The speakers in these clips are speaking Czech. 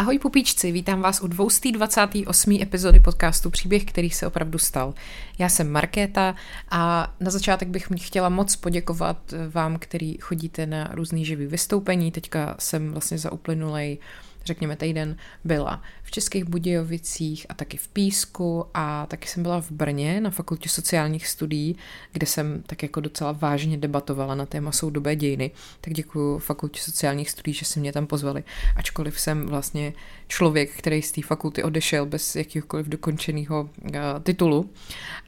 Ahoj pupíčci, vítám vás u 228. epizody podcastu Příběh, který se opravdu stal. Já jsem Markéta a na začátek bych chtěla moc poděkovat vám, který chodíte na různý živý vystoupení. Teďka jsem vlastně za uplynulej řekněme týden, byla v Českých Budějovicích a taky v Písku a taky jsem byla v Brně na fakultě sociálních studií, kde jsem tak jako docela vážně debatovala na téma soudobé dějiny. Tak děkuji fakultě sociálních studií, že si mě tam pozvali, ačkoliv jsem vlastně člověk, který z té fakulty odešel bez jakýkoliv dokončeného uh, titulu.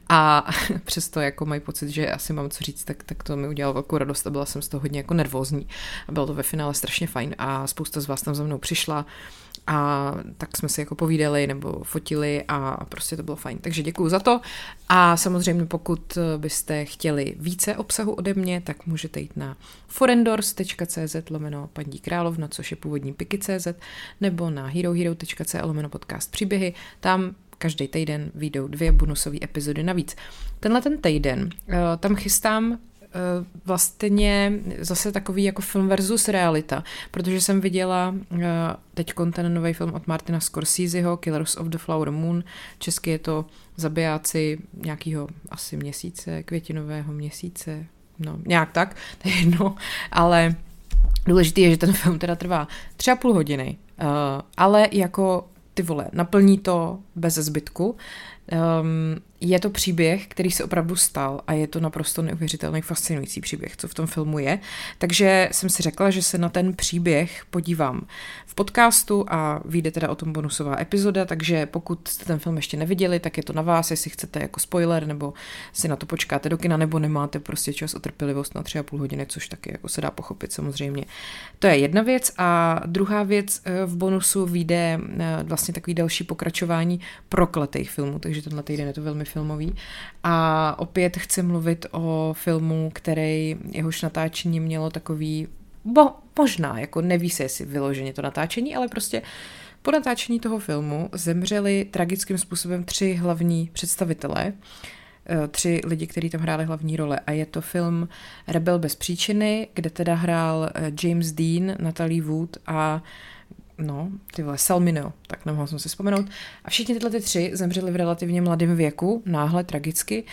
A přesto jako mají pocit, že asi mám co říct, tak, tak to mi udělalo velkou radost a byla jsem z toho hodně jako nervózní. A bylo to ve finále strašně fajn a spousta z vás tam za mnou přišla a tak jsme si jako povídali nebo fotili a prostě to bylo fajn. Takže děkuji za to a samozřejmě pokud byste chtěli více obsahu ode mě, tak můžete jít na forendors.cz lomeno paní královna, což je původní piky.cz nebo na herohero.cz lomeno podcast příběhy. Tam každý týden vyjdou dvě bonusové epizody navíc. Tenhle ten týden uh, tam chystám vlastně zase takový jako film versus realita, protože jsem viděla uh, teď ten nový film od Martina Scorseseho, Killers of the Flower Moon, česky je to zabijáci nějakého asi měsíce, květinového měsíce, no nějak tak, to je jedno, ale důležité je, že ten film teda trvá tři a půl hodiny, uh, ale jako ty vole, naplní to bez zbytku. Um, je to příběh, který se opravdu stal a je to naprosto neuvěřitelný, fascinující příběh, co v tom filmu je. Takže jsem si řekla, že se na ten příběh podívám v podcastu a vyjde teda o tom bonusová epizoda, takže pokud jste ten film ještě neviděli, tak je to na vás, jestli chcete jako spoiler, nebo si na to počkáte do kina, nebo nemáte prostě čas a trpělivost na tři a půl hodiny, což taky jako se dá pochopit samozřejmě. To je jedna věc a druhá věc eh, v bonusu vyjde eh, vlastně takový další pokračování prokletých filmů, takže tenhle týden je to velmi filmový. A opět chci mluvit o filmu, který jehož natáčení mělo takový, bo, možná, jako neví se, jestli vyloženě to natáčení, ale prostě po natáčení toho filmu zemřeli tragickým způsobem tři hlavní představitelé, eh, tři lidi, kteří tam hráli hlavní role. A je to film Rebel bez příčiny, kde teda hrál eh, James Dean, Natalie Wood a no, ty vole, Salmino, tak nemohl jsem si vzpomenout. A všichni tyhle ty tři zemřeli v relativně mladém věku, náhle, tragicky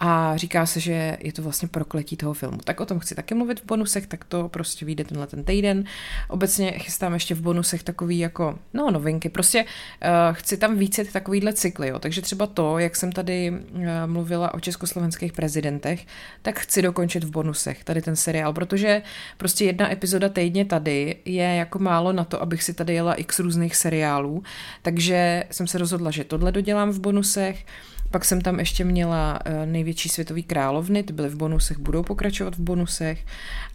a říká se, že je to vlastně prokletí toho filmu. Tak o tom chci taky mluvit v bonusech, tak to prostě vyjde tenhle ten týden. Obecně chystám ještě v bonusech takový jako, no novinky, prostě uh, chci tam více takovýhle cykly, jo. takže třeba to, jak jsem tady uh, mluvila o československých prezidentech, tak chci dokončit v bonusech tady ten seriál, protože prostě jedna epizoda týdně tady je jako málo na to, abych si tady jela x různých seriálů, takže jsem se rozhodla, že tohle dodělám v bonusech, pak jsem tam ještě měla eh, největší světový královny, ty byly v bonusech, budou pokračovat v bonusech.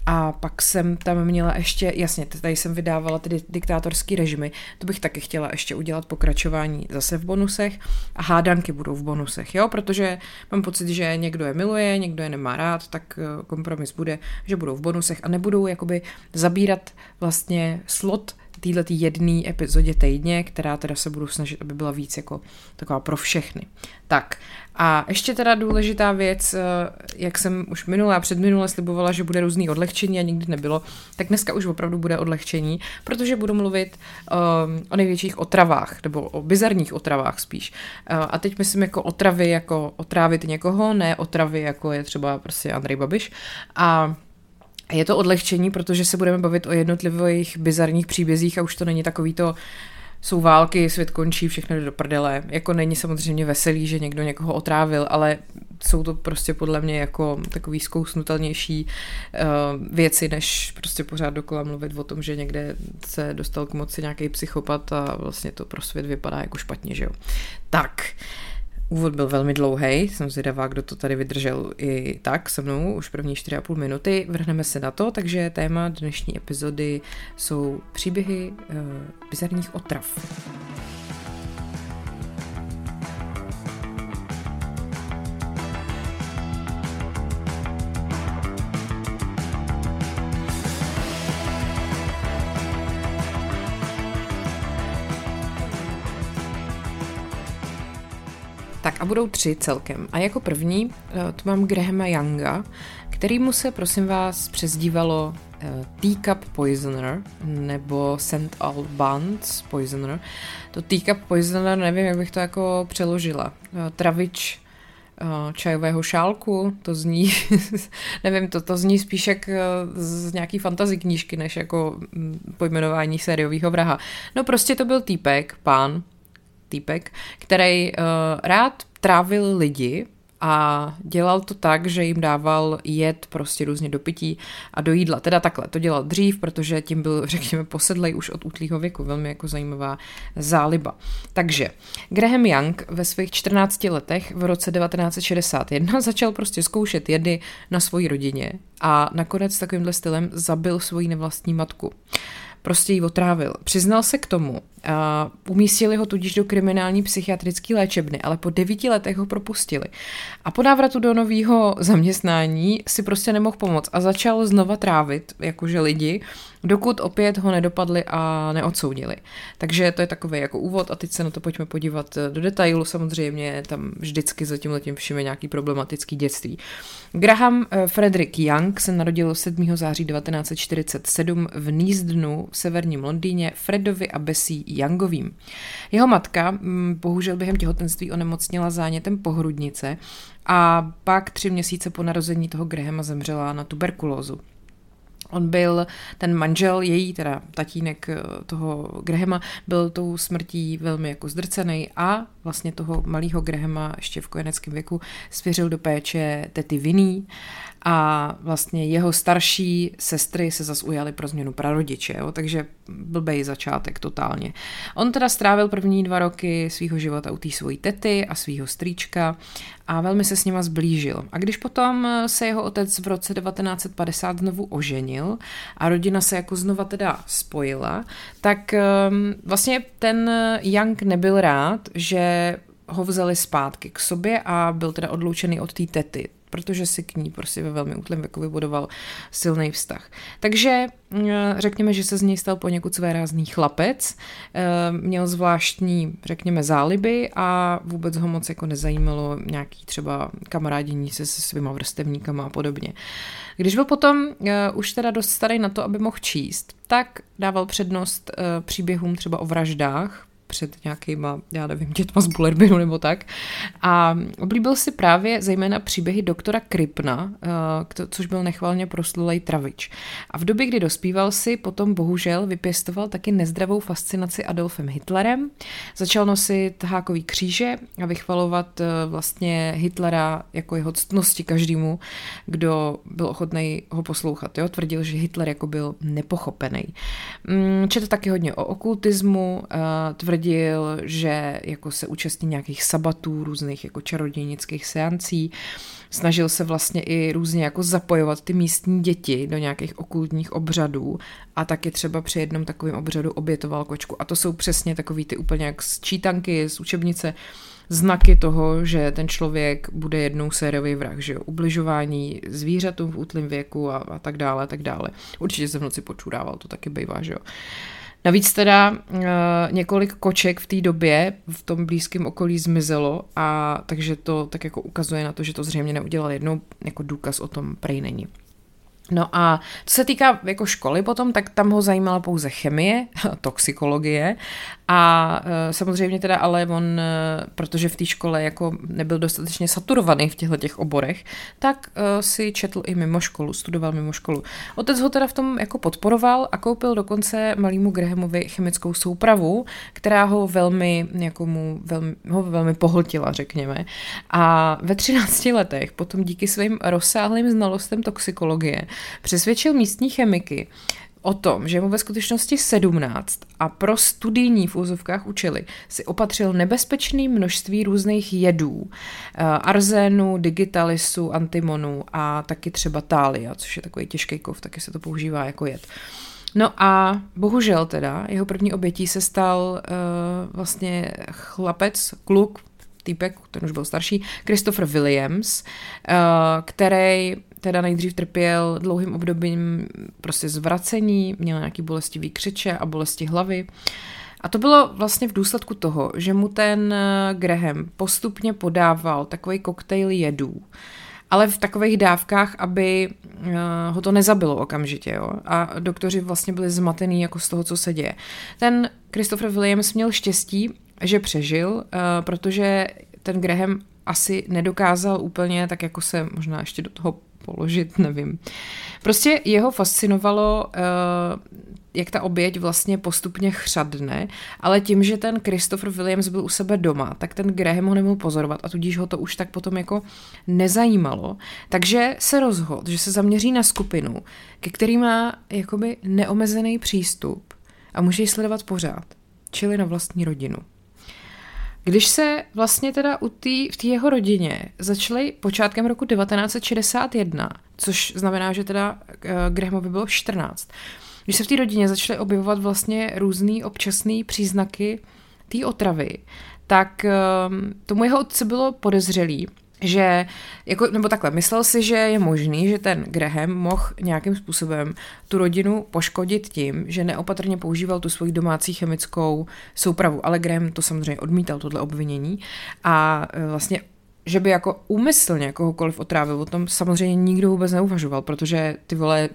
A pak jsem tam měla ještě, jasně, tady jsem vydávala ty diktátorský režimy, to bych taky chtěla ještě udělat pokračování zase v bonusech. A hádanky budou v bonusech, jo, protože mám pocit, že někdo je miluje, někdo je nemá rád, tak eh, kompromis bude, že budou v bonusech a nebudou jakoby zabírat vlastně slot této jedné epizodě týdně, která teda se budu snažit, aby byla víc jako taková pro všechny. Tak a ještě teda důležitá věc, eh, jak jsem už minule a předminule slibovala, že bude různý odlehčení a nikdy nebylo, tak dneska už opravdu bude odlehčení, protože budu mluvit um, o největších otravách, nebo o bizarních otravách spíš. Uh, a teď myslím jako otravy, jako otrávit někoho, ne otravy, jako je třeba prostě Andrej Babiš. A je to odlehčení, protože se budeme bavit o jednotlivých bizarních příbězích a už to není takový to, jsou války, svět končí, všechno jde do prdele. Jako není samozřejmě veselý, že někdo někoho otrávil, ale jsou to prostě podle mě jako takový zkousnutelnější uh, věci, než prostě pořád dokola mluvit o tom, že někde se dostal k moci nějaký psychopat a vlastně to pro svět vypadá jako špatně, že jo. Tak, uh, Úvod byl velmi dlouhý, jsem zvědavá, kdo to tady vydržel i tak se mnou, už první 4,5 minuty. Vrhneme se na to, takže téma dnešní epizody jsou příběhy uh, bizarních otrav. Budou tři celkem. A jako první eh, tu mám Grahama Younga, který mu se, prosím vás, přezdívalo uh, Teacup Poisoner nebo St. Albans Poisoner. To Teacup Poisoner, nevím, jak bych to jako přeložila. Uh, travič čajového šálku, to zní, nevím, to, to zní spíš jak z nějaký fantasy knížky, než jako mm, pojmenování sériového vraha. No prostě to byl týpek, pán, týpek, který uh, rád trávil lidi a dělal to tak, že jim dával jed prostě různě do pití a do jídla. Teda takhle, to dělal dřív, protože tím byl, řekněme, posedlej už od útlýho věku. Velmi jako zajímavá záliba. Takže Graham Young ve svých 14 letech v roce 1961 začal prostě zkoušet jedy na svoji rodině a nakonec takovýmhle stylem zabil svoji nevlastní matku prostě ji otrávil. Přiznal se k tomu, a umístili ho tudíž do kriminální psychiatrické léčebny, ale po devíti letech ho propustili. A po návratu do nového zaměstnání si prostě nemohl pomoct a začal znova trávit, jakože lidi, dokud opět ho nedopadli a neodsoudili. Takže to je takový jako úvod a teď se na to pojďme podívat do detailu. Samozřejmě tam vždycky za tím letím všime nějaký problematický dětství. Graham eh, Frederick Young se narodil 7. září 1947 v Nízdnu v severním Londýně Fredovi a Bessie Youngovým. Jeho matka mm, bohužel během těhotenství onemocnila zánětem pohrudnice a pak tři měsíce po narození toho Grahama zemřela na tuberkulózu. On byl, ten manžel, její, teda tatínek eh, toho Grahama, byl tou smrtí velmi jako zdrcený a vlastně toho malého Grahama ještě v kojeneckém věku svěřil do péče tety Vinný a vlastně jeho starší sestry se zas ujaly pro změnu prarodiče, jo? takže blbej začátek totálně. On teda strávil první dva roky svého života u té svojí tety a svého strýčka a velmi se s nima zblížil. A když potom se jeho otec v roce 1950 znovu oženil a rodina se jako znova teda spojila, tak um, vlastně ten Young nebyl rád, že ho vzali zpátky k sobě a byl teda odloučený od té tety protože si k ní prostě ve velmi útlém věku vybudoval silný vztah. Takže mm, řekněme, že se z něj stal poněkud svérázný chlapec, eh, měl zvláštní, řekněme, záliby a vůbec ho moc jako nezajímalo nějaký třeba kamarádění se se svýma vrstevníkama a podobně. Když byl potom uh, už teda dost starý na to, aby mohl číst, tak dával přednost příběhům třeba o vraždách, před nějakýma, já nevím, dětma z Bullerbinu nebo tak. A oblíbil si právě zejména příběhy doktora Kripna, eh, což byl nechvalně proslulej travič. A v době, kdy dospíval si, potom bohužel vypěstoval taky nezdravou fascinaci Adolfem Hitlerem. Začal nosit hákový kříže a vychvalovat eh, vlastně Hitlera jako jeho ctnosti každému, kdo byl ochotný ho poslouchat. Jo? Tvrdil, že Hitler jako byl nepochopený. Mm, četl taky hodně o okultismu, eh, tvrdil, tvrdil, že jako se účastní nějakých sabatů, různých jako čarodějnických seancí. Snažil se vlastně i různě jako zapojovat ty místní děti do nějakých okultních obřadů a taky třeba při jednom takovém obřadu obětoval kočku. A to jsou přesně takový ty úplně jak z čítanky, z učebnice, znaky toho, že ten člověk bude jednou sériový vrah, že jo, ubližování zvířatům v útlém věku a, a tak dále, a tak dále. Určitě se v noci počurával, to taky bývá, že jo. Navíc teda uh, několik koček v té době v tom blízkém okolí zmizelo a takže to tak jako ukazuje na to, že to zřejmě neudělal jednou jako důkaz o tom prej není. No a co se týká jako školy potom, tak tam ho zajímala pouze chemie, toxikologie a e, samozřejmě teda ale on, e, protože v té škole jako nebyl dostatečně saturovaný v těchto těch oborech, tak e, si četl i mimo školu, studoval mimo školu. Otec ho teda v tom jako podporoval a koupil dokonce malýmu Grahamovi chemickou soupravu, která ho velmi, jako mu, velmi, ho velmi pohltila, řekněme. A ve 13 letech potom díky svým rozsáhlým znalostem toxikologie přesvědčil místní chemiky, o tom, že mu ve skutečnosti 17 a pro studijní v úzovkách učili si opatřil nebezpečné množství různých jedů, eh, arzénu, digitalisu, antimonu a taky třeba tália, což je takový těžký kov, taky se to používá jako jed. No a bohužel teda, jeho první obětí se stal uh, vlastně chlapec, kluk, týpek, ten už byl starší, Christopher Williams, uh, který teda nejdřív trpěl dlouhým obdobím prostě zvracení, měl nějaký bolestivý křiče a bolesti hlavy. A to bylo vlastně v důsledku toho, že mu ten eh, Graham postupně podával takový koktejl jedů, ale v takových dávkách, aby uh, ho to nezabilo okamžitě. Jo? A doktoři vlastně byli zmatený jako z toho, co se děje. Ten Christopher Williams měl štěstí, že přežil, uh, protože ten Graham asi nedokázal úplně, tak jako se možná ještě do toho položit, nevím. Prostě jeho fascinovalo, eh, jak ta oběť vlastně postupně chřadne, ale tím, že ten Christopher Williams byl u sebe doma, tak ten Graham ho nemohl pozorovat a tudíž ho to už tak potom jako nezajímalo. Takže se rozhodl, že se zaměří na skupinu, ke který má jakoby neomezený přístup a může ji sledovat pořád, čili na vlastní rodinu. Když se vlastně teda u tý, v té jeho rodině začaly počátkem roku 1961, což znamená, že teda uh, Grahamovi bylo 14, když se v té rodině začaly objevovat vlastně různý občasný příznaky té otravy, tak uh, tomu jeho otce bylo podezřelý, že, jako, nebo takhle, myslel si, že je možný, že ten Graham mohl nějakým způsobem tu rodinu poškodit tím, že neopatrně používal tu svoji domácí chemickou soupravu, ale Graham to samozřejmě odmítal, tohle obvinění a e, vlastně že by jako úmyslně kohokoliv otrávil, o tom samozřejmě nikdo vůbec neuvažoval, protože ty vole,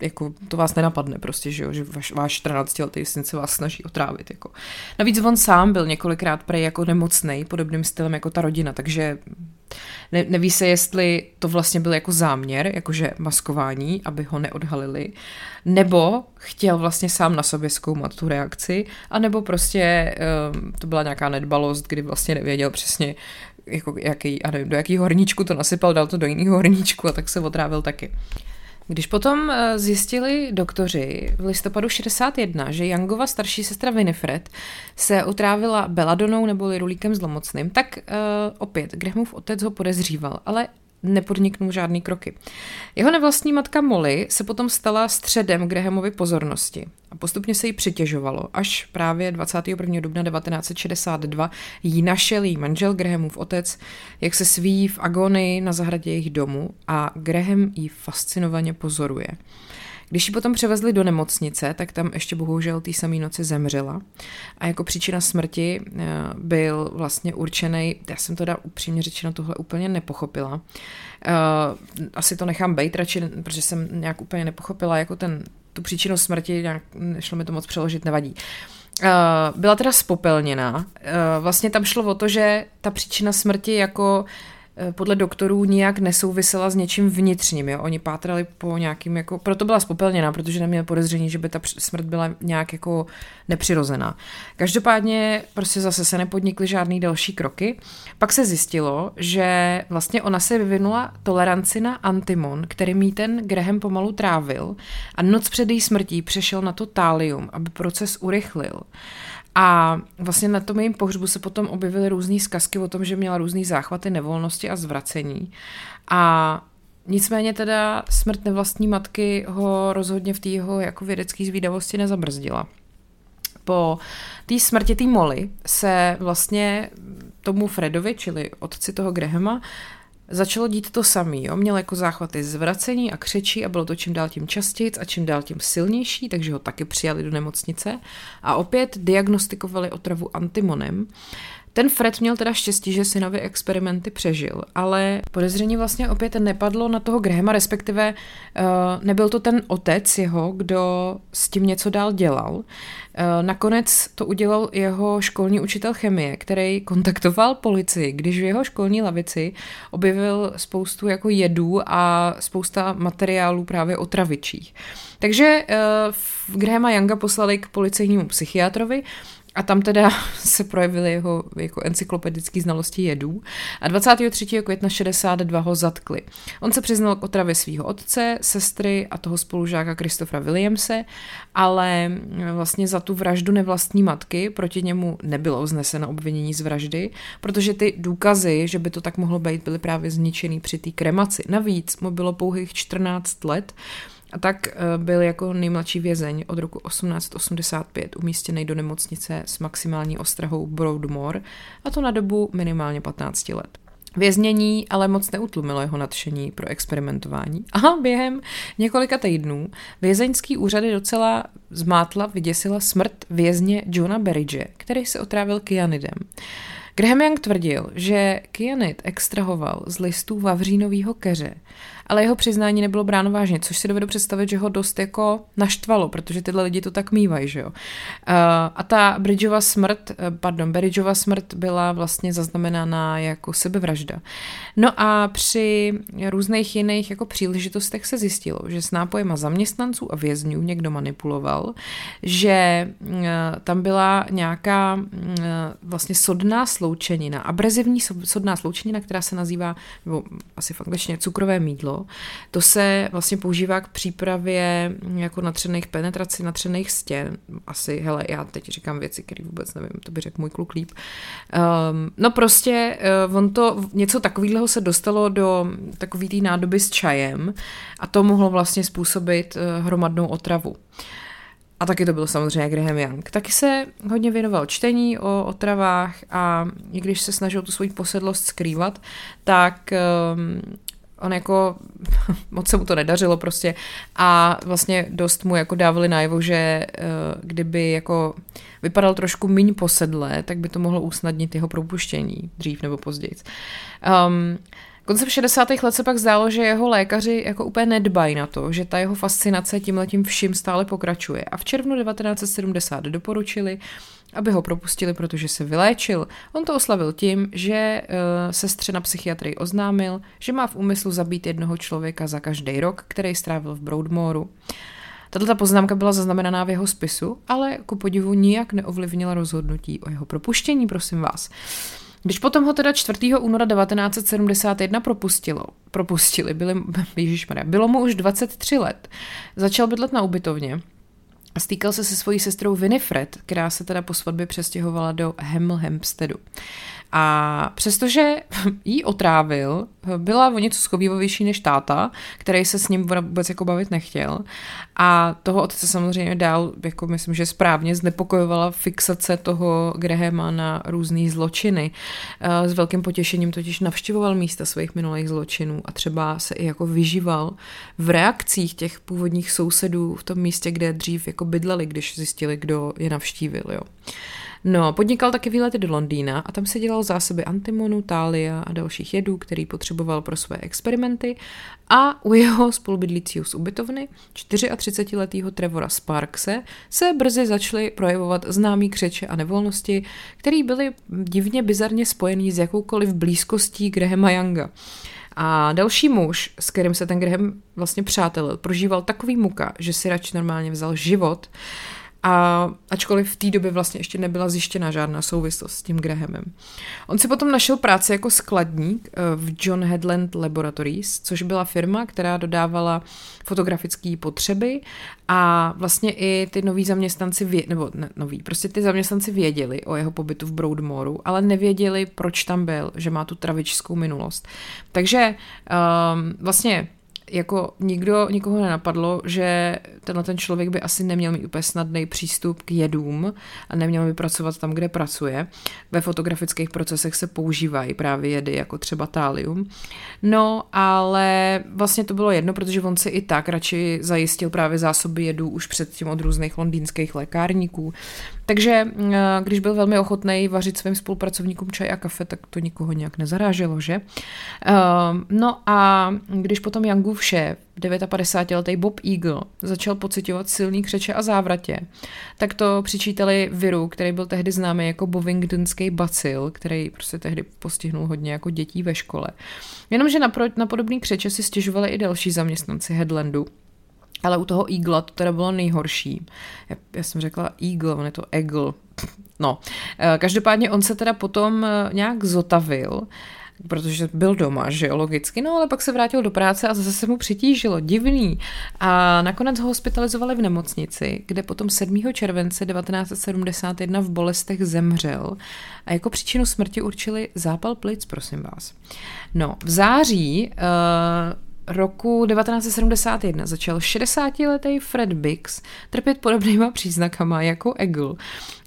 jako to vás nenapadne prostě, že, jo, že váš, váš 14 letý syn se vás snaží otrávit. Jako. Navíc on sám byl několikrát prej jako nemocný, podobným stylem jako ta rodina, takže ne, neví se, jestli to vlastně byl jako záměr, jakože maskování, aby ho neodhalili, nebo chtěl vlastně sám na sobě zkoumat tu reakci, anebo prostě um, to byla nějaká nedbalost, kdy vlastně nevěděl přesně, jako jaký, a nevím, do jakého horníčku to nasypal, dal to do jiného horníčku a tak se otrávil taky. Když potom eh, zjistili doktoři v listopadu 61, že Youngova starší sestra Winifred se utrávila beladonou nebo rulíkem zlomocným, tak uh, opět Grahamův otec ho podezříval, ale nepodniknul žádný kroky. Jeho nevlastní matka Molly se potom stala středem Grahamovy pozornosti a postupně se jí přitěžovalo, až právě 21. dubna 1962 jí našel jí manžel Grahamův otec, jak se svíjí v agonii na zahradě jejich domu a Graham jí fascinovaně pozoruje. Když ji potom převezli do nemocnice, tak tam ještě bohužel té samé noci zemřela. A jako příčina smrti eh, byl vlastně určený, já jsem teda upřímně řečeno tohle úplně nepochopila. Eh, asi to nechám bejt radši, protože jsem nějak úplně nepochopila jako ten, tu příčinu smrti, nějak nešlo mi to moc přeložit, nevadí. Uh, byla teda spopelněná. Vlastně tam šlo o to, že ta příčina smrti jako Eh, podle doktorů nijak nesouvisela s něčím vnitřním. Jo? Oni pátrali po nějakým, jako, proto byla spopelněná, protože neměl podezření, že by ta smrt byla nějak jako nepřirozená. Každopádně prostě zase se nepodnikly žádný další kroky. Pak se zjistilo, že vlastně ona se vyvinula toleranci na antimon, který mi ten Graham pomalu trávil a noc před její smrtí přešel na to tálium, aby proces urychlil. A vlastně na tom jejím pohřbu se potom objevily různé zkazky o tom, že měla různé záchvaty nevolnosti a zvracení. A nicméně teda smrt nevlastní matky ho rozhodně v té jeho jako vědecké zvídavosti nezabrzdila. Po té smrti té Molly se vlastně tomu Fredovi, čili otci toho Grahama, začalo dít to samý. Jo? Měl jako záchvaty zvracení a křečí a bylo to čím dál tím častěji a čím dál tím silnější, takže ho taky přijali do nemocnice a opět diagnostikovali otravu antimonem. Ten Fred měl teda štěstí, že synovi experimenty přežil, ale podezření vlastně opět nepadlo na toho Grahama, respektive uh, nebyl to ten otec jeho, kdo s tím něco dál dělal. Uh, nakonec to udělal jeho školní učitel chemie, který kontaktoval policii, když v jeho školní lavici objevil spoustu jako jedů a spousta materiálů právě otravičích. Takže uh, Grahama Younga poslali k policejnímu psychiatrovi, a tam teda se projevily jeho jako encyklopedické znalosti jedů. A 23. května 62 ho zatkli. On se přiznal k otravě svého otce, sestry a toho spolužáka Christophera Williamse, ale vlastně za tu vraždu nevlastní matky proti němu nebylo vzneseno obvinění z vraždy, protože ty důkazy, že by to tak mohlo být, byly právě zničený při té kremaci. Navíc mu bylo pouhých 14 let, a tak eh, byl jako nejmladší vězeň od roku 1885 umístěný do nemocnice s maximální ostrahou Broadmoor, a to na dobu minimálně 15 let. Věznění ale moc neutlumilo jeho nadšení pro experimentování. A během několika týdnů vězeňský úřady docela zmátla, vyděsila smrt vězně Johna Berridge, který se otrávil kyanidem. Graham Young tvrdil, že kyanid extrahoval z listů vavřínového keře ale jeho přiznání nebylo bráno vážně, což si dovedu představit, že ho dost jako naštvalo, protože tyhle lidi to tak mývají, že jo. Uh, a ta Bridgeova smrt, eh, pardon, Bridgeova smrt byla vlastně zaznamenána jako sebevražda. No a při různých jiných jako příležitostech se zjistilo, že s nápojema zaměstnanců a vězňů někdo manipuloval, že uh, tam byla nějaká uh, vlastně sodná sloučenina, abrezivní sodná sloučenina, která se nazývá, nebo asi v angličtině cukrové mídlo, to se vlastně používá k přípravě jako natřených penetrací, natřených stěn. Asi, hele, já teď říkám věci, které vůbec nevím, to by řekl můj kluk líp. Um, no prostě, uh, on to, něco takového se dostalo do takový té nádoby s čajem a to mohlo vlastně způsobit uh, hromadnou otravu. A taky to byl samozřejmě Graham Young. Taky se hodně věnoval čtení o otravách a i když se snažil tu svoji posedlost skrývat, tak um, on jako, moc se mu to nedařilo prostě a vlastně dost mu jako dávali najevo, že uh, kdyby jako vypadal trošku míň posedle, tak by to mohlo usnadnit jeho propuštění dřív nebo později. Um, Koncem 60. let se pak zdálo, že jeho lékaři jako úplně nedbají na to, že ta jeho fascinace tímhletím vším stále pokračuje. A v červnu 1970 doporučili, aby ho propustili, protože se vyléčil. On to oslavil tím, že uh, sestře na psychiatrii oznámil, že má v úmyslu zabít jednoho člověka za každý rok, který strávil v Broadmoreu. Tato poznámka byla zaznamenaná v jeho spisu, ale ku podivu nijak neovlivnila rozhodnutí o jeho propuštění, prosím vás. Když potom ho teda 4. února 1971 propustilo, propustili, byli, ježišmarja, bylo mu už 23 let, začal bydlet na ubytovně, stýkal se se svojí sestrou Winifred, která se teda po svatbě přestěhovala do Hemel Hempsteadu. A přestože jí otrávil, byla o něco schovývavější než táta, který se s ním vůbec jako bavit nechtěl. A toho otce samozřejmě dál, jako myslím, že správně znepokojovala fixace toho Grahama na různé zločiny. S velkým potěšením totiž navštěvoval místa svých minulých zločinů a třeba se i jako vyžíval v reakcích těch původních sousedů v tom místě, kde dřív jako bydleli, když zjistili, kdo je navštívil. Jo. No, podnikal taky výlety do Londýna a tam se dělal zásoby antimonu, tália a dalších jedů, který potřeboval pro své experimenty a u jeho spolubydlícího z ubytovny, 34-letého Trevora Sparkse, se brzy začaly projevovat známý křeče a nevolnosti, které byly divně bizarně spojený s jakoukoliv blízkostí Grahama Younga. A další muž, s kterým se ten Graham vlastně přátelil, prožíval takový muka, že si radši normálně vzal život a ačkoliv v té době vlastně ještě nebyla zjištěna žádná souvislost s tím Grahamem. On si potom našel práci jako skladník eh, v John Headland Laboratories, což byla firma, která dodávala fotografické potřeby a vlastně i ty noví zaměstnanci, vě, nebo ne, noví, prostě ty zaměstnanci věděli o jeho pobytu v Broadmoreu, ale nevěděli, proč tam byl, že má tu travičskou minulost. Takže um, vlastně jako nikdo, nikoho nenapadlo, že tenhle ten člověk by asi neměl mít úplně snadný přístup k jedům a neměl by pracovat tam, kde pracuje. Ve fotografických procesech se používají právě jedy, jako třeba tálium. No, ale vlastně to bylo jedno, protože on si i tak radši zajistil právě zásoby jedů už předtím od různých londýnských lékárníků. Takže eh, když byl velmi ochotný vařit svým spolupracovníkům čaj a kafe, tak to nikoho nějak nezaráželo, že? Ehm, no a když potom Youngův šéf, 59-letý Bob Eagle, začal pocitovat silný křeče a závratě, tak to přičítali viru, který byl tehdy známý jako bovingdonský bacil, který prostě tehdy postihnul hodně jako dětí ve škole. Jenomže na, pro, na podobný křeče si stěžovali i další zaměstnanci Headlandu, ale u toho Eagle to teda bylo nejhorší. Já, já jsem řekla Eagle, on je to Eagle. No, eh, každopádně on se teda potom eh, nějak zotavil, protože byl doma, že jo, logicky, no ale pak se vrátil do práce a zase se mu přitížilo, divný. A nakonec ho hospitalizovali v nemocnici, kde potom 7. července 1971 v bolestech zemřel a jako příčinu smrti určili zápal plic, prosím vás. No, v září uh, roku 1971 začal 60-letý Fred Biggs trpět podobnýma příznakama jako Eagle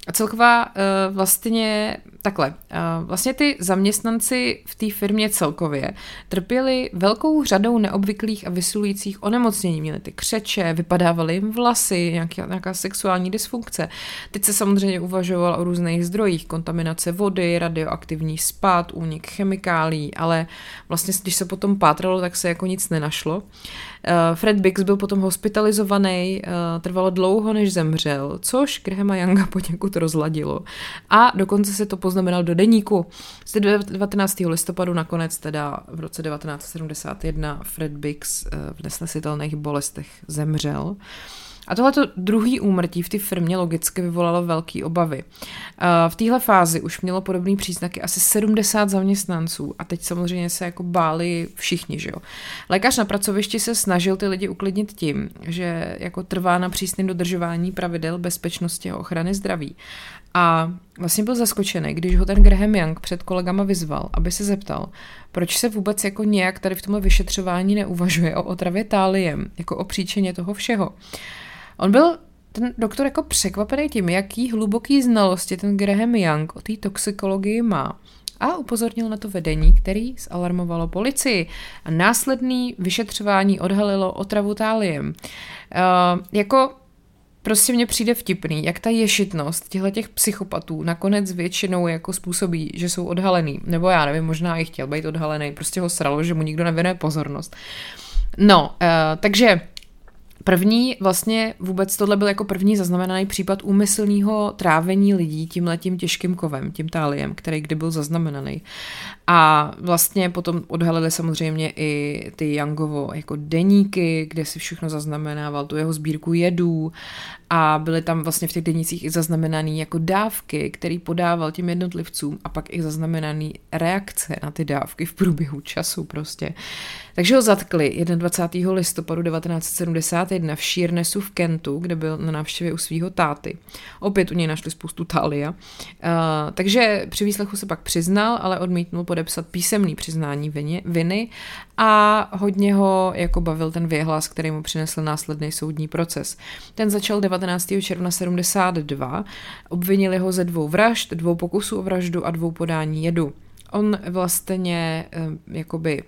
A celková uh, vlastně takhle, uh, vlastně ty zaměstnanci v té firmě celkově trpěli velkou řadou neobvyklých a vysilujících onemocnění. Měli ty křeče, vypadávaly jim vlasy, nějaká, nějaká sexuální dysfunkce. Teď se samozřejmě uvažoval o různých zdrojích, kontaminace vody, radioaktivní spad, únik chemikálí, ale vlastně když se potom pátralo, tak se jako nic nenašlo. Uh, Fred Biggs byl potom hospitalizovaný, uh, trvalo dlouho, než zemřel, což Grahama Younga poněkud rozladilo. A dokonce se to poznamenal do deníku. Z 19. listopadu nakonec teda v roce 1971 Fred Biggs uh, v nesnesitelných bolestech zemřel. A tohleto druhý úmrtí v té firmě logicky vyvolalo velké obavy. V téhle fázi už mělo podobné příznaky asi 70 zaměstnanců a teď samozřejmě se jako báli všichni, že jo. Lékař na pracovišti se snažil ty lidi uklidnit tím, že jako trvá na přísném dodržování pravidel bezpečnosti a ochrany zdraví. A vlastně byl zaskočený, když ho ten Graham Young před kolegama vyzval, aby se zeptal, proč se vůbec jako nějak tady v tomhle vyšetřování neuvažuje o otravě táliem, jako o příčině toho všeho. On byl ten doktor jako překvapený tím, jaký hluboký znalosti ten Graham Young o té toxikologii má. A upozornil na to vedení, který zalarmovalo policii. A následný vyšetřování odhalilo otravu táliem. Uh, jako prostě mně přijde vtipný, jak ta ješitnost těchto těch psychopatů nakonec většinou jako způsobí, že jsou odhalený. Nebo já nevím, možná i chtěl být odhalený, prostě ho sralo, že mu nikdo nevěnuje pozornost. No, uh, takže První vlastně vůbec tohle byl jako první zaznamenaný případ úmyslného trávení lidí tím letím těžkým kovem, tím táliem, který kdy byl zaznamenaný. A vlastně potom odhalili samozřejmě i ty Youngovo jako deníky, kde si všechno zaznamenával, tu jeho sbírku jedů a byly tam vlastně v těch denících i zaznamenané jako dávky, který podával těm jednotlivcům a pak i zaznamenané reakce na ty dávky v průběhu času prostě. Takže ho zatkli 21. listopadu 1971 v Sheernessu v Kentu, kde byl na návštěvě u svého táty. Opět u něj našli spoustu talia. Uh, takže při výslechu se pak přiznal, ale odmítnul podepsat písemný přiznání viny, viny a hodně ho jako bavil ten věhlas, který mu přinesl následný soudní proces. Ten začal 19. června 72, obvinili ho ze dvou vražd, dvou pokusů o vraždu a dvou podání jedu. On vlastně eh, jakoby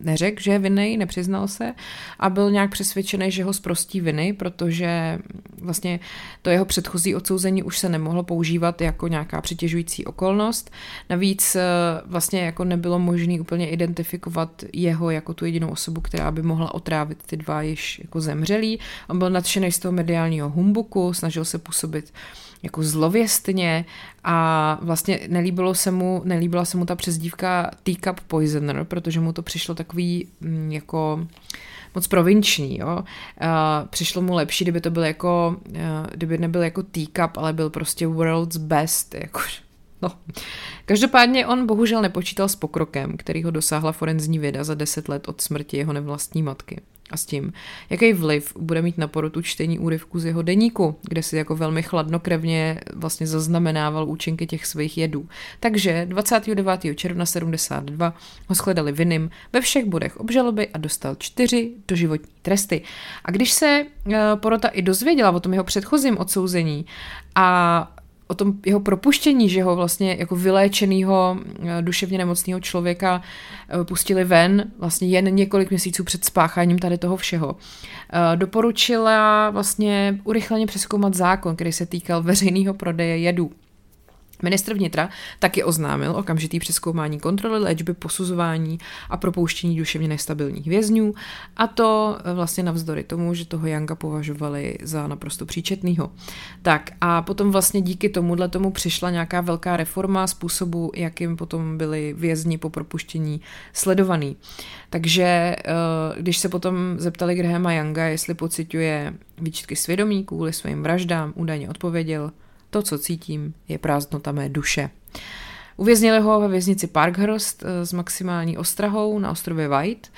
neřekl, že je vinný, nepřiznal se a byl nějak přesvědčený, že ho zprostí viny, protože vlastně to jeho předchozí odsouzení už se nemohlo používat jako nějaká přitěžující okolnost. Navíc eh, vlastně jako nebylo možné úplně identifikovat jeho jako tu jedinou osobu, která by mohla otrávit ty dva již jako zemřelí. On byl nadšený z toho mediálního humbuku, snažil se působit jako zlověstně a vlastně nelíbilo se mu, nelíbila se mu ta přezdívka Teacup Poisoner, protože mu to přišlo takový mm, jako moc provinční, jo. Přišlo mu lepší, kdyby to byl jako, uh, kdyby nebyl jako teacup, ale byl prostě world's best, jako, no. Každopádně on bohužel nepočítal s pokrokem, který ho dosáhla forenzní věda za deset let od smrti jeho nevlastní matky a s tím, jaký vliv bude mít na porotu čtení úryvku z jeho deníku, kde si jako velmi chladnokrevně vlastně zaznamenával účinky těch svých jedů. Takže 29. června 72 ho shledali vinným ve všech bodech obžaloby a dostal čtyři doživotní tresty. A když se eh, porota i dozvěděla o tom jeho předchozím odsouzení a o tom jeho propuštění, že ho vlastně jako vyléčenýho eh, duševně nemocného člověka eh, pustili ven vlastně jen několik měsíců před spácháním tady toho všeho. Eh, doporučila vlastně urychleně přeskoumat zákon, který se týkal veřejného prodeje jedů. Ministr vnitra taky oznámil okamžitý přeskoumání kontroly léčby, posuzování a propouštění duševně nestabilních vězňů a to eh, vlastně navzdory tomu, že toho Yanga považovali za naprosto příčetného. Tak a potom vlastně díky tomuhle tomu přišla nějaká velká reforma způsobu, jakým potom byli vězni po propuštění sledovaný. Takže eh, když se potom zeptali Grahama Younga, jestli pociťuje výčitky svědomí kvůli svým vraždám, údajně odpověděl, to, co cítím, je prázdnota mé duše. Uvěznili ho ve věznici Parkhurst eh, s maximální ostrahou na ostrově White.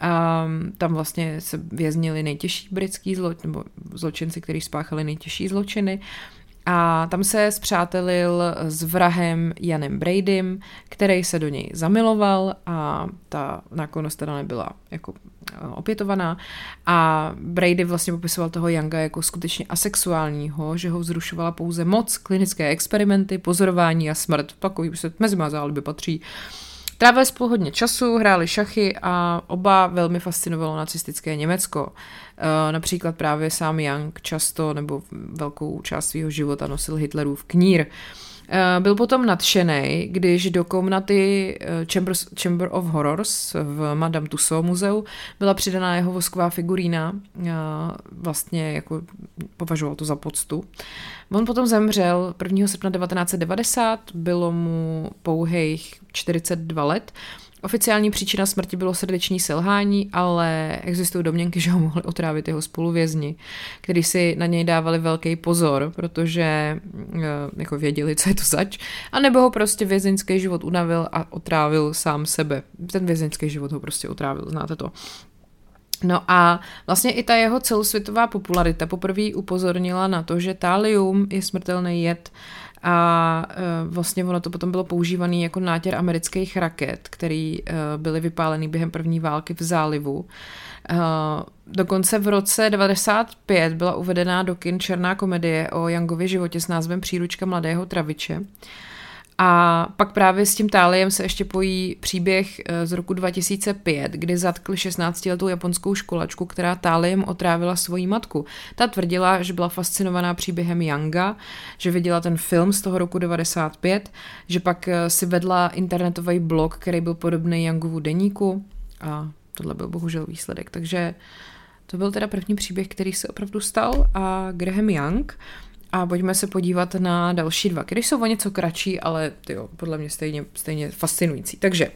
A tam vlastně se věznili nejtěžší britský zlo, nebo zločinci, kteří spáchali nejtěžší zločiny. A tam se zpřátelil s vrahem Janem Bradym, který se do něj zamiloval a ta nakonec teda nebyla jako eh, opětovaná a Brady vlastně popisoval toho Younga jako skutečně asexuálního, že ho vzrušovala pouze moc, klinické experimenty, pozorování a smrt. Takový se mezi má záliby patří. Trávili spolu hodně času, hráli šachy a oba velmi fascinovalo nacistické Německo. E, například právě sám Young často nebo velkou část svého života nosil Hitlerův knír. Eh, byl potom nadšený, když do komnaty eh, Chambers, Chamber of Horrors v Madame Tussauds muzeu byla přidaná jeho vosková figurína. Eh, vlastně jako považoval to za poctu. On potom zemřel 1. srpna 1990, bylo mu pouhých 42 let Oficiální příčina smrti bylo srdeční selhání, ale existují domněnky, že ho mohli otrávit jeho spoluvězni, kteří si na něj dávali velký pozor, protože eh, jako věděli, co je to zač, a nebo ho prostě vězeňský život unavil a otrávil sám sebe. Ten vězeňský život ho prostě otrávil, znáte to. No a vlastně i ta jeho celosvětová popularita poprvé upozornila na to, že talium je smrtelný jed a e, vlastně ono to potom bylo používané jako nátěr amerických raket, který e, byly vypálený během první války v zálivu. E, dokonce v roce 95 byla uvedená do kin černá komedie o Youngově životě s názvem Příručka mladého traviče. A pak právě s tím Táliem se ještě pojí příběh eh, z roku 2005, kdy zatkli 16-letou japonskou školačku, která Táliem otrávila svoji matku. Ta tvrdila, že byla fascinovaná příběhem Yanga, že viděla ten film z toho roku 95, že pak eh, si vedla internetový blog, který byl podobný Yangovu deníku a tohle byl bohužel výsledek. Takže to byl teda první příběh, který se opravdu stal a Graham Young a pojďme se podívat na další dva, které jsou o něco kratší, ale tyjo, podle mě stejně, stejně fascinující. Takže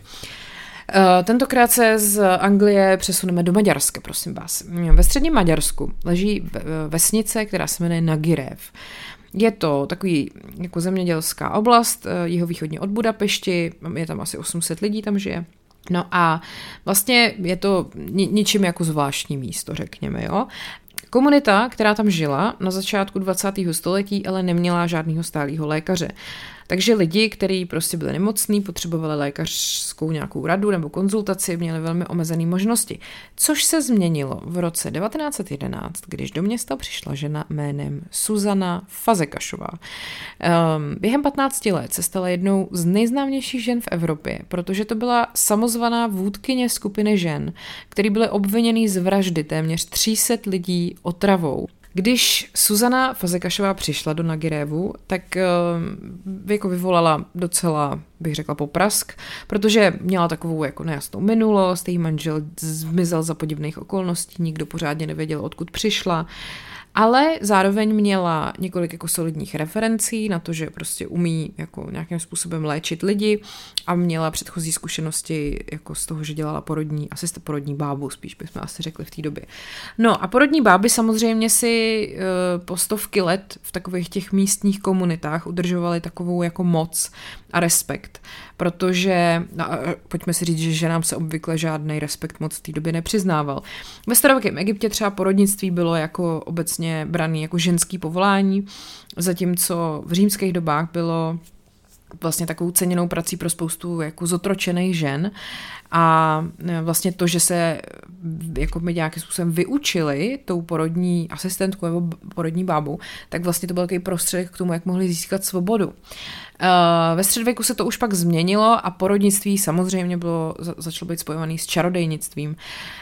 Uh, tentokrát se z Anglie přesuneme do Maďarska, prosím vás. Ve středním Maďarsku leží vesnice, která se jmenuje Nagirev. Je to takový jako zemědělská oblast, jeho východně od Budapešti, je tam asi 800 lidí, tam žije. No a vlastně je to ničím jako zvláštní místo, řekněme, jo. Komunita, která tam žila na začátku 20. století, ale neměla žádného stálého lékaře. Takže lidi, kteří prostě byli nemocní, potřebovali lékařskou nějakou radu nebo konzultaci, měli velmi omezené možnosti. Což se změnilo v roce 1911, když do města přišla žena jménem Suzana Fazekašová. Um, během 15 let se stala jednou z nejznámějších žen v Evropě, protože to byla samozvaná vůdkyně skupiny žen, který byly obviněný z vraždy téměř 300 lidí otravou. Když Suzana Fazekašová přišla do Nagirevu, tak uh, jako vyvolala docela, bych řekla, poprask, protože měla takovou jako nejasnou minulost, její manžel zmizel za podivných okolností, nikdo pořádně nevěděl, odkud přišla. Ale zároveň měla několik jako solidních referencí na to, že prostě umí jako nějakým způsobem léčit lidi a měla předchozí zkušenosti jako z toho, že dělala porodní, asi jste porodní bábu, spíš bychom asi řekli v té době. No a porodní báby samozřejmě si uh, po stovky let v takových těch místních komunitách udržovaly takovou jako moc a respekt, protože, no, pojďme si říct, že ženám se obvykle žádný respekt moc v té době nepřiznával. Ve starověkém Egyptě třeba porodnictví bylo jako obecně braný jako ženský povolání, zatímco v římských dobách bylo vlastně takovou ceněnou prací pro spoustu jako zotročených žen a e, vlastně to, že se jako my nějakým způsobem vyučili tou porodní asistentku nebo porodní bábu, tak vlastně to byl takový prostředek k tomu, jak mohli získat svobodu. Uh, ve středověku se to už pak změnilo a porodnictví samozřejmě bylo, začalo být spojovaný s čarodejnictvím.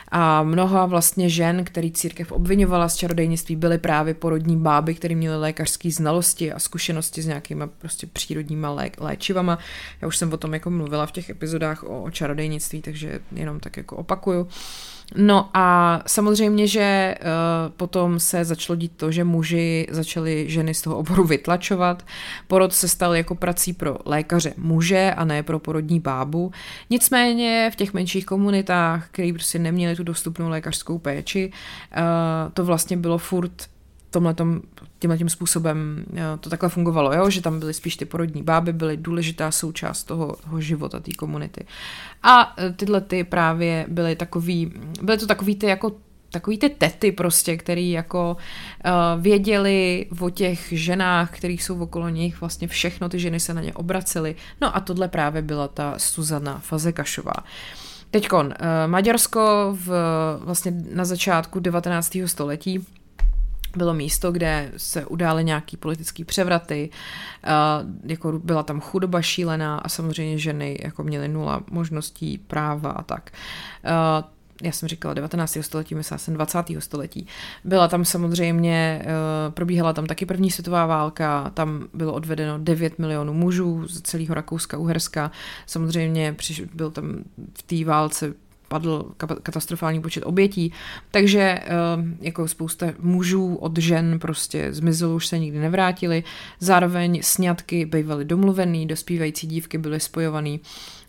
A mnoha vlastně žen, který církev obvinovala z čarodejnictví, byly právě porodní báby, které měly lékařské znalosti a zkušenosti s nějakýma prostě přírodníma lé, léčivama. Já už jsem o tom jako mluvila v těch epizodách o, o čarodejnictví, takže jenom tak jako opakuju. Uh, No a samozřejmě, že uh, potom se začalo dít to, že muži začali ženy z toho oboru vytlačovat. Porod se stal jako prací pro lékaře muže a ne pro porodní bábu. Nicméně v těch menších komunitách, které prostě neměli tu dostupnou lékařskou péči, uh, to vlastně bylo furt tomhletom, tímhle tím způsobem eh, to takhle fungovalo, jo? že tam byly spíš ty porodní báby, byly důležitá součást toho, toho života, té komunity. A eh, tyhle ty právě byly takový, byly to takový ty jako takový ty tety prostě, který jako uh, věděli o těch ženách, kterých jsou okolo nich, vlastně všechno ty ženy se na ně obracely. No a tohle právě byla ta Suzana Fazekašová. Teďkon, uh, Maďarsko v, vlastně na začátku 19. století bylo místo, kde se udály nějaký politický převraty, uh, jako byla tam chudoba šílená a samozřejmě ženy jako měly nula možností, práva a tak. Uh, já jsem říkala 19. století, myslím jsem 20. století. Byla tam samozřejmě, uh, probíhala tam taky první světová válka, tam bylo odvedeno 9 milionů mužů z celého Rakouska, Uherska. Samozřejmě byl tam v té válce padl katastrofální počet obětí, takže eh, jako spousta mužů od žen prostě zmizelo, už se nikdy nevrátili, zároveň sňatky bývaly domluvený, dospívající dívky byly spojovaný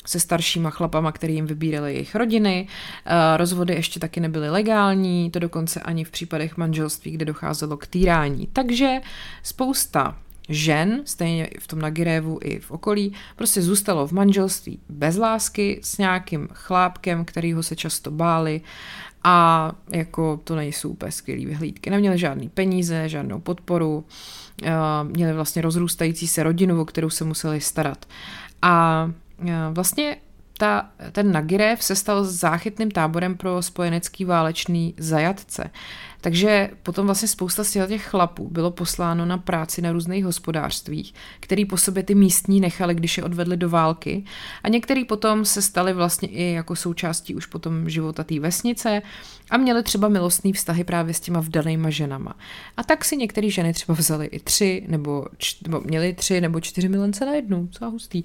se staršíma chlapama, který jim vybírali jejich rodiny. Eh, rozvody ještě taky nebyly legální, to dokonce ani v případech manželství, kde docházelo k týrání. Takže spousta žen, stejně v tom Nagirevu i v okolí, prostě zůstalo v manželství bez lásky s nějakým chlápkem, kterýho se často báli a jako to nejsou úplně skvělý vyhlídky. Neměli žádný peníze, žádnou podporu, eh, měli vlastně rozrůstající se rodinu, o kterou se museli starat. A eh, vlastně ta, ten Nagirev se stal záchytným táborem pro spojenecký válečný zajatce. Takže potom vlastně spousta z těch chlapů bylo posláno na práci na různých hospodářstvích, který po sobě ty místní nechali, když je odvedli do války. A některý potom se stali vlastně i jako součástí už potom života té vesnice a měli třeba milostný vztahy právě s těma vdanýma ženama. A tak si některé ženy třeba vzali i tři, nebo, č- nebo měli tři nebo čtyři milence na jednu, co hustý.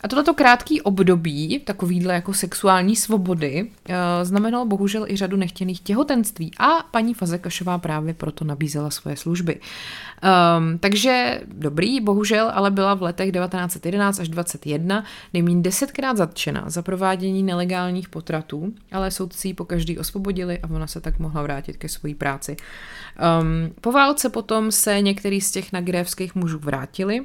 A tohleto krátký období takovýhle jako sexuální svobody uh, znamenalo bohužel i řadu nechtěných těhotenství a paní Fazekašová právě proto nabízela svoje služby. Um, takže dobrý, bohužel, ale byla v letech 1911 až 21 nejméně desetkrát zatčena za provádění nelegálních potratů, ale soudci ji po každý osvobodili a ona se tak mohla vrátit ke své práci. Um, po válce potom se některý z těch nagrévských mužů vrátili,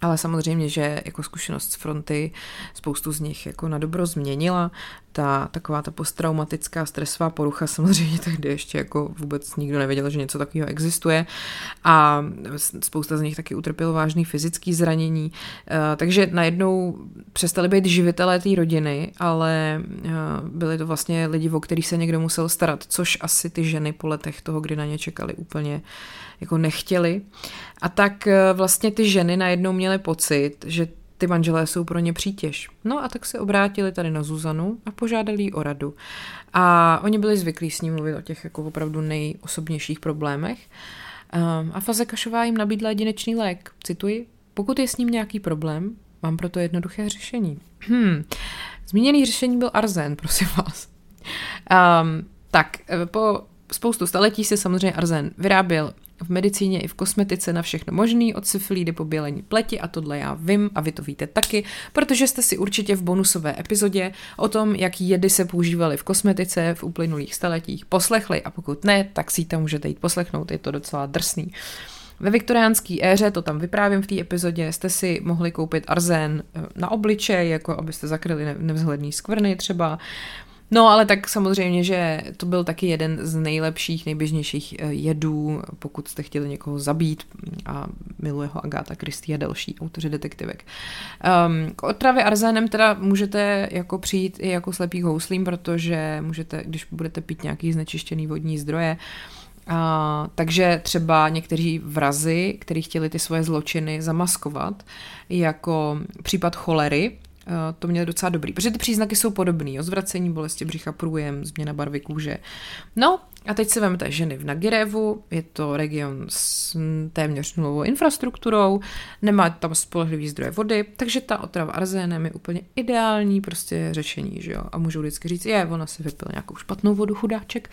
ale samozřejmě, že jako zkušenost z fronty spoustu z nich jako na dobro změnila. Ta taková ta posttraumatická stresová porucha samozřejmě tehdy ještě jako vůbec nikdo nevěděl, že něco takového existuje a spousta z nich taky utrpělo vážný fyzický zranění. Eh, takže najednou přestali být živitelé té rodiny, ale eh, byli to vlastně lidi, o kterých se někdo musel starat, což asi ty ženy po letech toho, kdy na ně čekali úplně jako nechtěli. A tak eh, vlastně ty ženy najednou měly pocit, že ty manželé jsou pro ně přítěž. No a tak se obrátili tady na Zuzanu a požádali jí o radu. A oni byli zvyklí s ní mluvit o těch jako opravdu nejosobnějších problémech. Ehm, a Fazekašová jim nabídla jedinečný lék. Cituji, pokud je s ním nějaký problém, mám proto jednoduché řešení. Hmm. Zmíněný řešení byl arzen, prosím vás. Um, tak, eh, po spoustu staletí se samozřejmě arzen vyráběl v medicíně i v kosmetice na všechno možný, od syfilídy po bělení pleti a tohle já vím a vy to víte taky, protože jste si určitě v bonusové epizodě o tom, jak jedy se používaly v kosmetice v uplynulých staletích poslechli a pokud ne, tak si tam můžete jít poslechnout, je to docela drsný. Ve viktoriánské éře, to tam vyprávím v té epizodě, jste si mohli koupit arzén eh, na obličej, jako abyste zakryli nevzhledný skvrny třeba. No, ale tak samozřejmě, že to byl taky jeden z nejlepších, nejběžnějších eh, jedů, pokud jste chtěli někoho zabít a miluje ho Agáta Christie a další autoři detektivek. Um, k otravě arzénem teda můžete jako přijít i jako slepý houslím, protože můžete, když budete pít nějaký znečištěný vodní zdroje, a, takže třeba někteří vrazy, kteří chtěli ty svoje zločiny zamaskovat, jako případ cholery, to měli docela dobrý, protože ty příznaky jsou podobný, zvracení bolesti břicha, průjem, změna barvy kůže. No a teď si vezmete ženy v Nagirevu, je to region s téměř nulovou infrastrukturou, nemá tam spolehlivý zdroje vody, takže ta otrava arzénem je úplně ideální prostě řešení, že jo. A můžou vždycky říct, je, ona si vypila nějakou špatnou vodu, chudáček.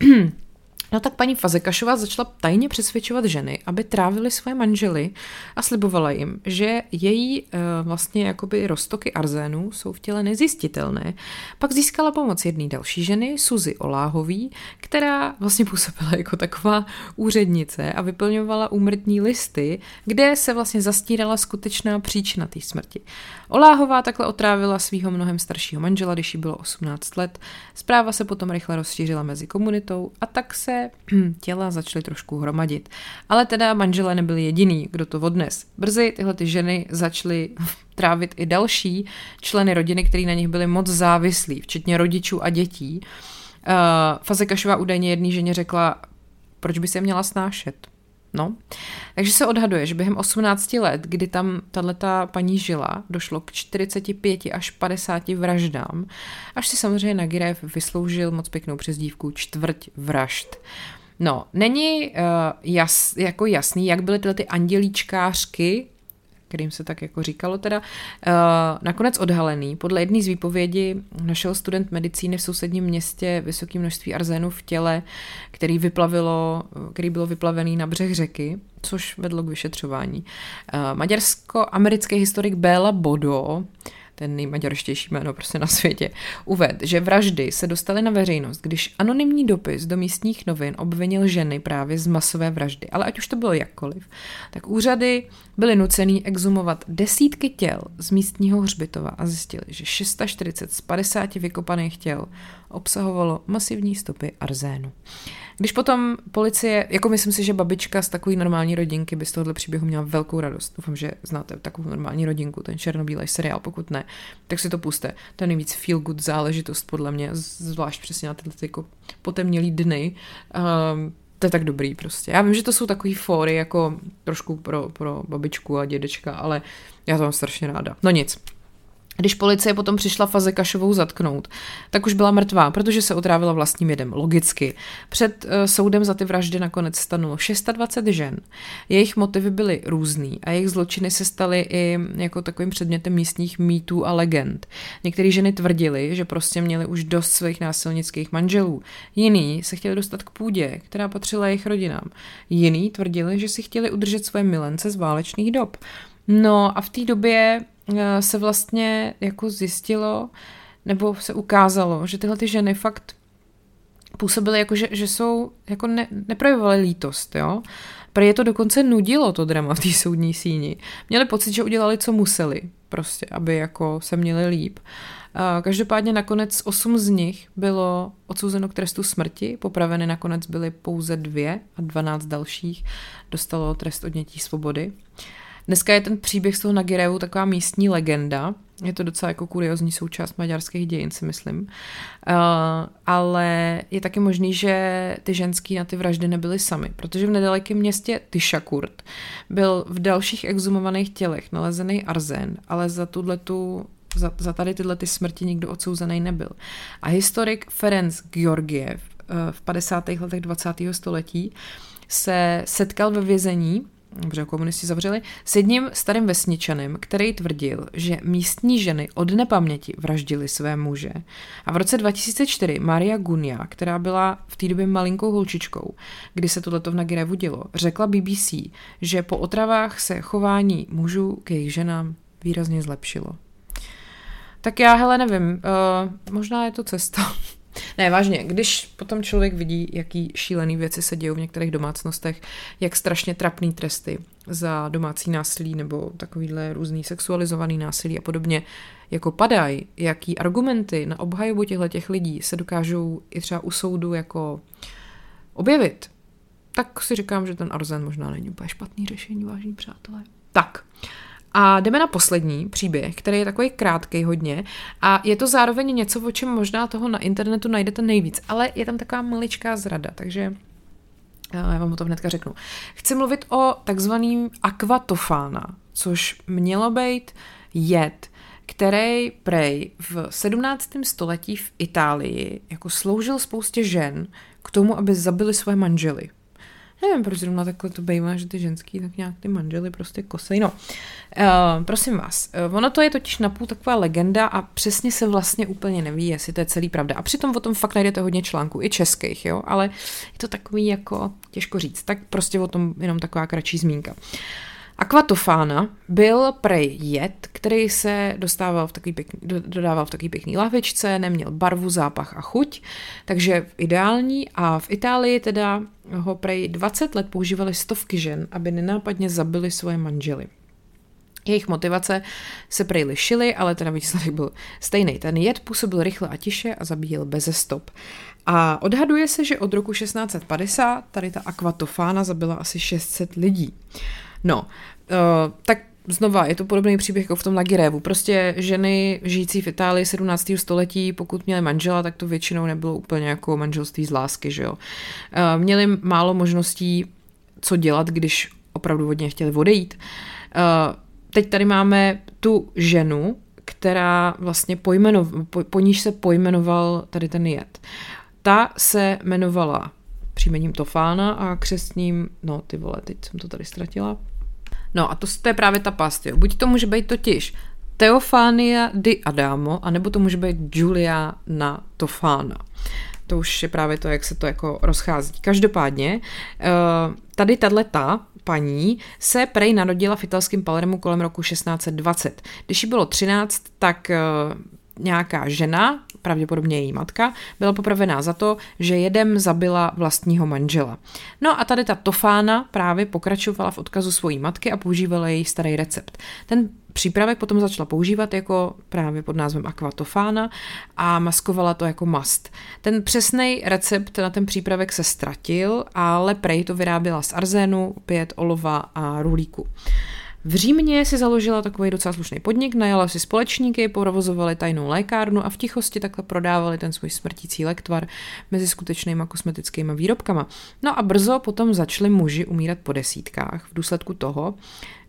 No tak paní Fazekašová začala tajně přesvědčovat ženy, aby trávili své manžely a slibovala jim, že její e, vlastně jakoby roztoky arzénu jsou v těle nezjistitelné. Pak získala pomoc jedné další ženy, Suzy Oláhový, která vlastně působila jako taková úřednice a vyplňovala úmrtní listy, kde se vlastně zastírala skutečná příčina té smrti. Oláhová takhle otrávila svého mnohem staršího manžela, když jí bylo 18 let. Zpráva se potom rychle rozšířila mezi komunitou a tak se těla začaly trošku hromadit. Ale teda manželé nebyli jediný, kdo to odnes. Brzy tyhle ty ženy začaly trávit i další členy rodiny, kteří na nich byli moc závislí, včetně rodičů a dětí. Uh, Fazekašová údajně jedné ženě řekla, proč by se měla snášet. No, takže se odhaduje, že během 18 let, kdy tam tato paní žila, došlo k 45 až 50 vraždám, až si samozřejmě Nagirev vysloužil moc pěknou přezdívku čtvrť vražd. No, není uh, jas, jako jasný, jak byly tyhle ty andělíčkářky kterým se tak jako říkalo teda, uh, nakonec odhalený. Podle jedné z výpovědi našel student medicíny v sousedním městě vysoké množství arzénu v těle, který, vyplavilo, který bylo vyplavený na břeh řeky, což vedlo k vyšetřování. Uh, maďarsko-americký historik Béla Bodo ten nejmaďarštější jméno prostě na světě, uved, že vraždy se dostaly na veřejnost, když anonymní dopis do místních novin obvinil ženy právě z masové vraždy. Ale ať už to bylo jakkoliv, tak úřady byly nucený exumovat desítky těl z místního hřbitova a zjistili, že 640 z 50 vykopaných těl obsahovalo masivní stopy arzénu. Když potom policie, jako myslím si, že babička z takové normální rodinky by z tohohle příběhu měla velkou radost. Doufám, že znáte takovou normální rodinku, ten černobílý seriál, pokud ne, tak si to puste. To je nejvíc feel good záležitost podle mě, zvlášť přesně na tyhle jako potemnělý dny. Um, to je tak dobrý prostě. Já vím, že to jsou takový fóry jako trošku pro, pro babičku a dědečka, ale já to mám strašně ráda. No nic, když policie potom přišla Fazekašovou zatknout, tak už byla mrtvá, protože se otrávila vlastním jedem, logicky. Před uh, soudem za ty vraždy nakonec stanulo 620 žen. Jejich motivy byly různý a jejich zločiny se staly i jako takovým předmětem místních mýtů a legend. Některé ženy tvrdili, že prostě měly už dost svých násilnických manželů. Jiný se chtěli dostat k půdě, která patřila jejich rodinám. Jiný tvrdili, že si chtěli udržet svoje milence z válečných dob. No a v té době se vlastně jako zjistilo, nebo se ukázalo, že tyhle ty ženy fakt působily jako, že, že jsou, jako ne, neprojevovaly lítost, jo. Pro je to dokonce nudilo to drama v té soudní síni. Měli pocit, že udělali, co museli, prostě, aby jako se měli líp. Každopádně nakonec osm z nich bylo odsouzeno k trestu smrti, popraveny nakonec byly pouze dvě a dvanáct dalších dostalo trest odnětí svobody. Dneska je ten příběh z toho Nagirevu taková místní legenda. Je to docela jako kuriozní součást maďarských dějin, si myslím. Uh, ale je taky možný, že ty ženský na ty vraždy nebyly sami, protože v nedalekém městě Tyšakurt byl v dalších exhumovaných tělech nalezený arzen, ale za tu za, za tady tyhle ty smrti nikdo odsouzený nebyl. A historik Ferenc Georgiev uh, v 50. letech 20. století se setkal ve vězení protože komunisti zavřeli, s jedním starým vesničanem, který tvrdil, že místní ženy od nepaměti vraždili své muže. A v roce 2004 Maria Gunia, která byla v té době malinkou holčičkou, kdy se tohleto v Nagirevu dělo, řekla BBC, že po otravách se chování mužů k jejich ženám výrazně zlepšilo. Tak já, hele, nevím, uh, možná je to cesta. Ne, vážně, když potom člověk vidí, jaký šílený věci se dějí v některých domácnostech, jak strašně trapný tresty za domácí násilí nebo takovýhle různý sexualizovaný násilí a podobně, jako padají, jaký argumenty na obhajobu těchto těch lidí se dokážou i třeba u soudu jako objevit, tak si říkám, že ten arzen možná není úplně špatný řešení, vážní přátelé. Tak, a jdeme na poslední příběh, který je takový krátký hodně a je to zároveň něco, o čem možná toho na internetu najdete nejvíc, ale je tam taková maličká zrada, takže já vám o tom hnedka řeknu. Chci mluvit o takzvaným aquatofána, což mělo být jed, který prej v 17. století v Itálii jako sloužil spoustě žen k tomu, aby zabili své manžely. Nevím, proč zrovna takhle to bývá, že ty ženský tak nějak ty manžely prostě kosej. No, uh, prosím vás, uh, ono to je totiž napůl taková legenda a přesně se vlastně úplně neví, jestli to je celý pravda. A přitom o tom fakt najdete hodně článků, i českých, jo, ale je to takový jako těžko říct. Tak prostě o tom jenom taková kratší zmínka. Uh, Aquatofána byl prej jed, který se dostával v takový pěkný, dodával v takový pěkný lahvičce, neměl barvu, zápach a chuť, takže ideální a v Itálii teda ho prej 20 let používali stovky žen, aby nenápadně zabili svoje manžely. Jejich motivace se prej lišily, ale teda výsledek byl stejný. Ten jed působil rychle a tiše a zabíjel bez stop. A odhaduje se, že od roku 1650 tady ta akvatofána zabila asi 600 lidí. No, uh, tak znova, je to podobný příběh jako v tom Lagirevu. Prostě ženy žijící v Itálii 17. století, pokud měly manžela, tak to většinou nebylo úplně jako manželství z lásky, že jo. Uh, měli málo možností, co dělat, když opravdu hodně chtěli odejít. Uh, teď tady máme tu ženu, která vlastně pojmenov, po, po níž se pojmenoval tady ten jed. Ta se jmenovala příjmením Tofána a křestním, no ty vole, teď jsem to tady ztratila. No a to, to je právě ta past, jo. Buď to může být totiž Teofánia di Adamo, anebo to může být Juliana Tofána. To už je právě to, jak se to jako rozchází. Každopádně, eh, tady tato paní se prej narodila v italském Palermu kolem roku 1620. Když jí bylo 13, tak eh, nějaká žena, pravděpodobně její matka, byla popravená za to, že jedem zabila vlastního manžela. No a tady ta Tofána právě pokračovala v odkazu svojí matky a používala její starý recept. Ten přípravek potom začala používat jako právě pod názvem aquatofána a maskovala to jako mast. Ten přesný recept na ten přípravek se ztratil, ale prej to vyráběla z arzénu, opět olova a rulíku. V Římě si založila takový docela slušný podnik, najala si společníky, provozovali tajnou lékárnu a v tichosti takhle prodávali ten svůj smrtící lektvar mezi skutečnými kosmetickými výrobkama. No a brzo potom začali muži umírat po desítkách v důsledku toho,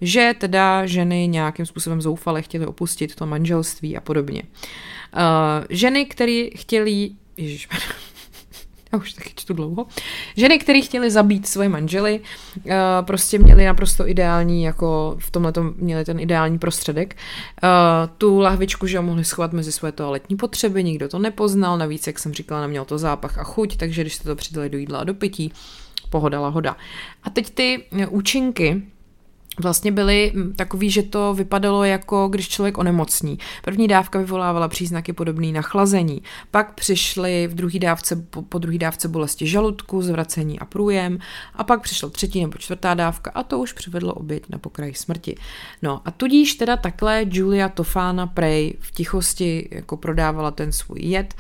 že teda ženy nějakým způsobem zoufale chtěly opustit to manželství a podobně. Uh, ženy, které chtěly Ježiš, já už taky čtu dlouho, ženy, které chtěly zabít svoje manžely, uh, prostě měly naprosto ideální, jako v tomhle měli ten ideální prostředek. Uh, tu lahvičku, že mohli schovat mezi svoje toaletní potřeby, nikdo to nepoznal, navíc, jak jsem říkala, neměl to zápach a chuť, takže když jste to přidali do jídla a do pití, pohoda lahoda. A teď ty účinky, vlastně byly takový, že to vypadalo jako když člověk onemocní. První dávka vyvolávala příznaky podobné na chlazení, pak přišly v druhé dávce, po, po druhé dávce bolesti žaludku, zvracení a průjem a pak přišla třetí nebo čtvrtá dávka a to už přivedlo oběť na pokraj smrti. No a tudíž teda takhle Julia Tofána Prey v tichosti jako prodávala ten svůj jed,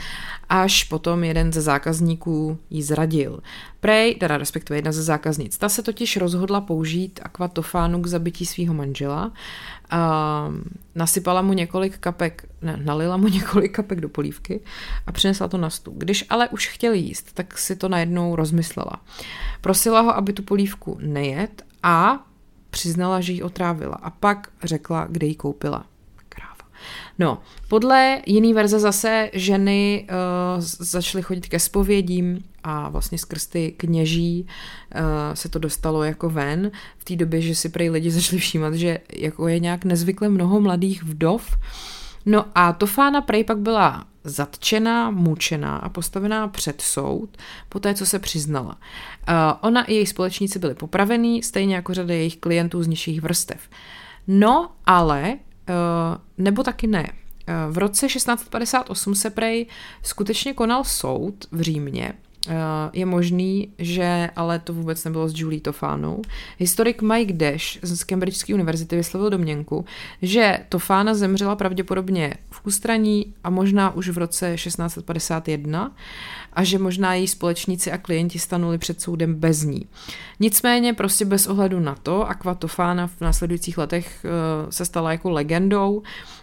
až potom jeden ze zákazníků ji zradil. Prej, teda respektive jedna ze zákaznic, ta se totiž rozhodla použít akvatofánu k zabití svého manžela. A nasypala mu několik kapek, ne, nalila mu několik kapek do polívky a přinesla to na stůl. Když ale už chtěl jíst, tak si to najednou rozmyslela. Prosila ho, aby tu polívku nejet a přiznala, že ji otrávila. A pak řekla, kde ji koupila. No, podle jiný verze zase ženy uh, začaly chodit ke spovědím a vlastně skrz ty kněží uh, se to dostalo jako ven. V té době, že si prej lidi začali všímat, že jako je nějak nezvykle mnoho mladých vdov. No a Tofána prej pak byla zatčená, mučená a postavená před soud po té, co se přiznala. Uh, ona i její společníci byli popravení, stejně jako řada jejich klientů z nižších vrstev. No, ale Eh, nebo taky ne. Eh, v roce 1658 se prej skutečně konal soud v Římě. Eh, je možný, že ale to vůbec nebylo s Julie Tofánou. Historik Mike Dash z Cambridgeské univerzity vyslovil domněnku, že Tofána zemřela pravděpodobně v ústraní a možná už v roce 1651 a že možná její společníci a klienti stanuli před soudem bez ní. Nicméně prostě bez ohledu na to, Aquatofána v následujících letech uh, se stala jako legendou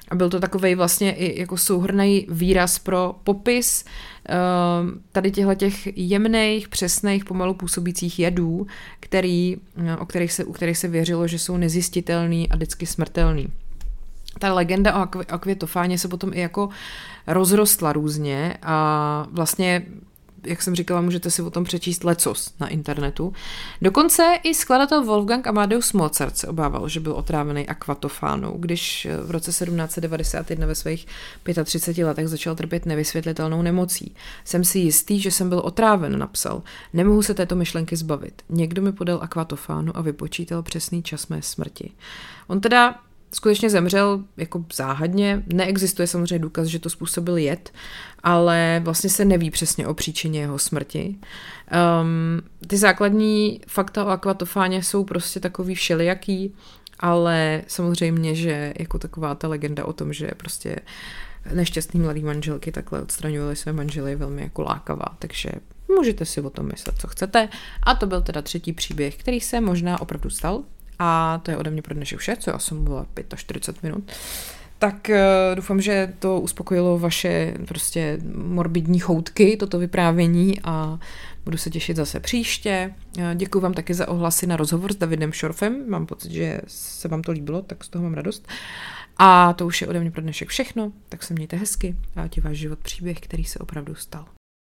a byl to takový vlastně i jako souhrný výraz pro popis uh, tady těchto těch jemných, přesných, pomalu působících jedů, který, uh, o kterých se, u kterých se věřilo, že jsou nezjistitelný a vždycky smrtelný ta legenda o akvětofáně se potom i jako rozrostla různě a vlastně jak jsem říkala, můžete si o tom přečíst lecos na internetu. Dokonce i skladatel Wolfgang Amadeus Mozart se obával, že byl otrávený akvatofánou, když v roce 1791 ve svých 35 letech začal trpět nevysvětlitelnou nemocí. Jsem si jistý, že jsem byl otráven, napsal. Nemohu se této myšlenky zbavit. Někdo mi podal akvatofánu a vypočítal přesný čas mé smrti. On teda skutečně zemřel jako záhadně. Neexistuje samozřejmě důkaz, že to způsobil jed, ale vlastně se neví přesně o příčině jeho smrti. Um, ty základní fakta o akvatofáně jsou prostě takový všelijaký, ale samozřejmě, že jako taková ta legenda o tom, že prostě nešťastný mladý manželky takhle odstraňovaly své manžely velmi jako lákavá, takže můžete si o tom myslet, co chcete. A to byl teda třetí příběh, který se možná opravdu stal, a to je ode mě pro dnešek vše, co já jsem byla 45 minut. Tak uh, doufám, že to uspokojilo vaše prostě morbidní choutky, toto vyprávění a budu se těšit zase příště. Uh, děkuji vám taky za ohlasy na rozhovor s Davidem Šorfem. Mám pocit, že se vám to líbilo, tak z toho mám radost. A to už je ode mě pro dnešek všechno, tak se mějte hezky a ti váš život příběh, který se opravdu stal.